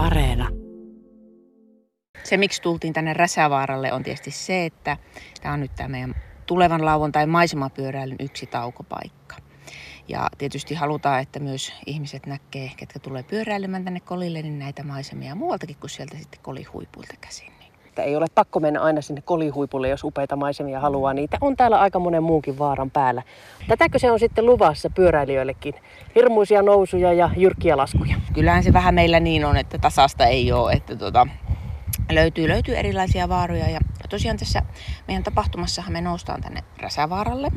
Areena. Se, miksi tultiin tänne Räsävaaralle, on tietysti se, että tämä on nyt tämä meidän tulevan lauantai maisemapyöräilyn yksi taukopaikka. Ja tietysti halutaan, että myös ihmiset näkee, ketkä tulee pyöräilemään tänne kolille, niin näitä maisemia muualtakin kuin sieltä sitten kolihuipuilta käsin. Että ei ole pakko mennä aina sinne kolihuipulle, jos upeita maisemia haluaa. Niitä on täällä aika monen muunkin vaaran päällä. Tätäkö se on sitten luvassa pyöräilijöillekin? Hirmuisia nousuja ja jyrkkiä laskuja. Kyllähän se vähän meillä niin on, että tasasta ei ole. Että tota, löytyy, löytyy erilaisia vaaroja. Ja tosiaan tässä meidän tapahtumassahan me noustaan tänne Räsävaaralle.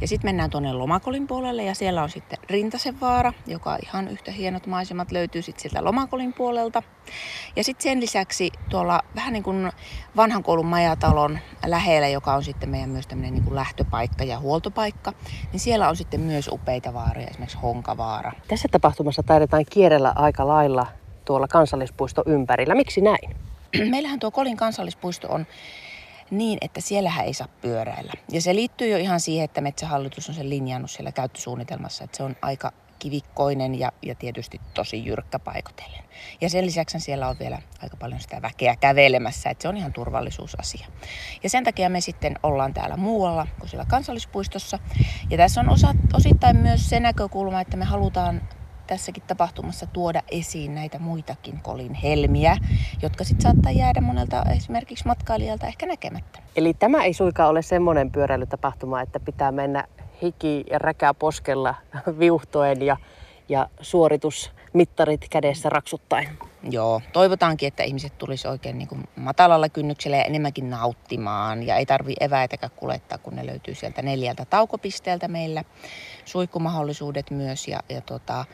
Ja sitten mennään tuonne Lomakolin puolelle ja siellä on sitten Rintasen vaara, joka ihan yhtä hienot maisemat löytyy sitten sieltä Lomakolin puolelta. Ja sitten sen lisäksi tuolla vähän niin kuin vanhan koulun majatalon lähellä, joka on sitten meidän myös tämmöinen niin kuin lähtöpaikka ja huoltopaikka, niin siellä on sitten myös upeita vaaroja, esimerkiksi Honkavaara. Tässä tapahtumassa taidetaan kierrellä aika lailla tuolla kansallispuiston ympärillä. Miksi näin? Meillähän tuo Kolin kansallispuisto on niin, että siellähän ei saa pyöräillä. Ja se liittyy jo ihan siihen, että Metsähallitus on sen linjannut siellä käyttösuunnitelmassa, että se on aika kivikkoinen ja, ja tietysti tosi jyrkkä paikotellen. Ja sen lisäksi siellä on vielä aika paljon sitä väkeä kävelemässä, että se on ihan turvallisuusasia. Ja sen takia me sitten ollaan täällä muualla kuin siellä kansallispuistossa. Ja tässä on osa, osittain myös se näkökulma, että me halutaan tässäkin tapahtumassa tuoda esiin näitä muitakin kolin helmiä, jotka sitten saattaa jäädä monelta esimerkiksi matkailijalta ehkä näkemättä. Eli tämä ei suinkaan ole semmoinen pyöräilytapahtuma, että pitää mennä hiki ja räkää poskella viuhtoen ja, ja suoritusmittarit kädessä raksuttaen. Joo, toivotaankin, että ihmiset tulisi oikein niin kuin matalalla kynnyksellä ja enemmänkin nauttimaan. Ja ei tarvi eväitäkään kuljettaa, kun ne löytyy sieltä neljältä taukopisteeltä meillä. Suikkumahdollisuudet myös ja, ja tota,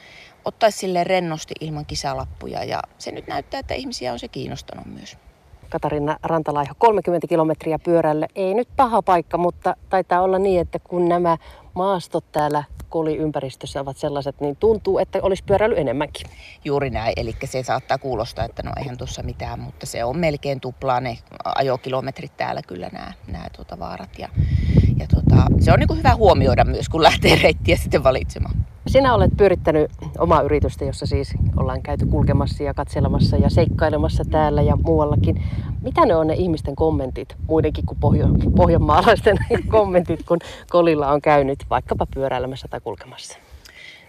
ottaisi sille rennosti ilman kisalappuja. Ja se nyt näyttää, että ihmisiä on se kiinnostanut myös. Katarina Rantalaiho, 30 kilometriä pyörälle. Ei nyt paha paikka, mutta taitaa olla niin, että kun nämä maastot täällä koliympäristössä ovat sellaiset, niin tuntuu, että olisi pyöräily enemmänkin. Juuri näin, eli se saattaa kuulostaa, että no eihän tuossa mitään, mutta se on melkein tuplaa ne ajokilometrit täällä kyllä nämä, nämä tuota vaarat. Ja, ja tuota, se on niin hyvä huomioida myös, kun lähtee reittiä sitten valitsemaan. Sinä olet pyörittänyt omaa yritystä, jossa siis ollaan käyty kulkemassa ja katselemassa ja seikkailemassa täällä ja muuallakin. Mitä ne on ne ihmisten kommentit, muidenkin kuin pohjo- pohjanmaalaisten kommentit, kun kolilla on käynyt vaikkapa pyöräilemässä tai kulkemassa?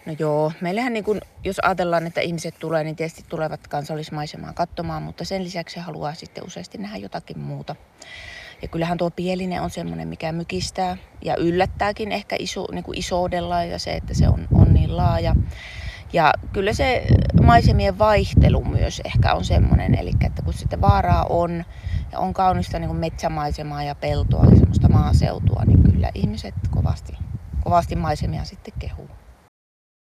No joo, meillähän niin kun, jos ajatellaan, että ihmiset tulee, niin tietysti tulevat kansallismaisemaa katsomaan, mutta sen lisäksi haluaa sitten useasti nähdä jotakin muuta. Ja kyllähän tuo pielinen on semmoinen, mikä mykistää ja yllättääkin ehkä iso, niin kuin isoudella ja se, että se on, on niin laaja. Ja kyllä se maisemien vaihtelu myös ehkä on semmoinen, eli että kun sitten vaaraa on ja on kaunista niin kuin metsämaisemaa ja peltoa ja semmoista maaseutua, niin kyllä ihmiset kovasti, kovasti maisemia sitten kehuu.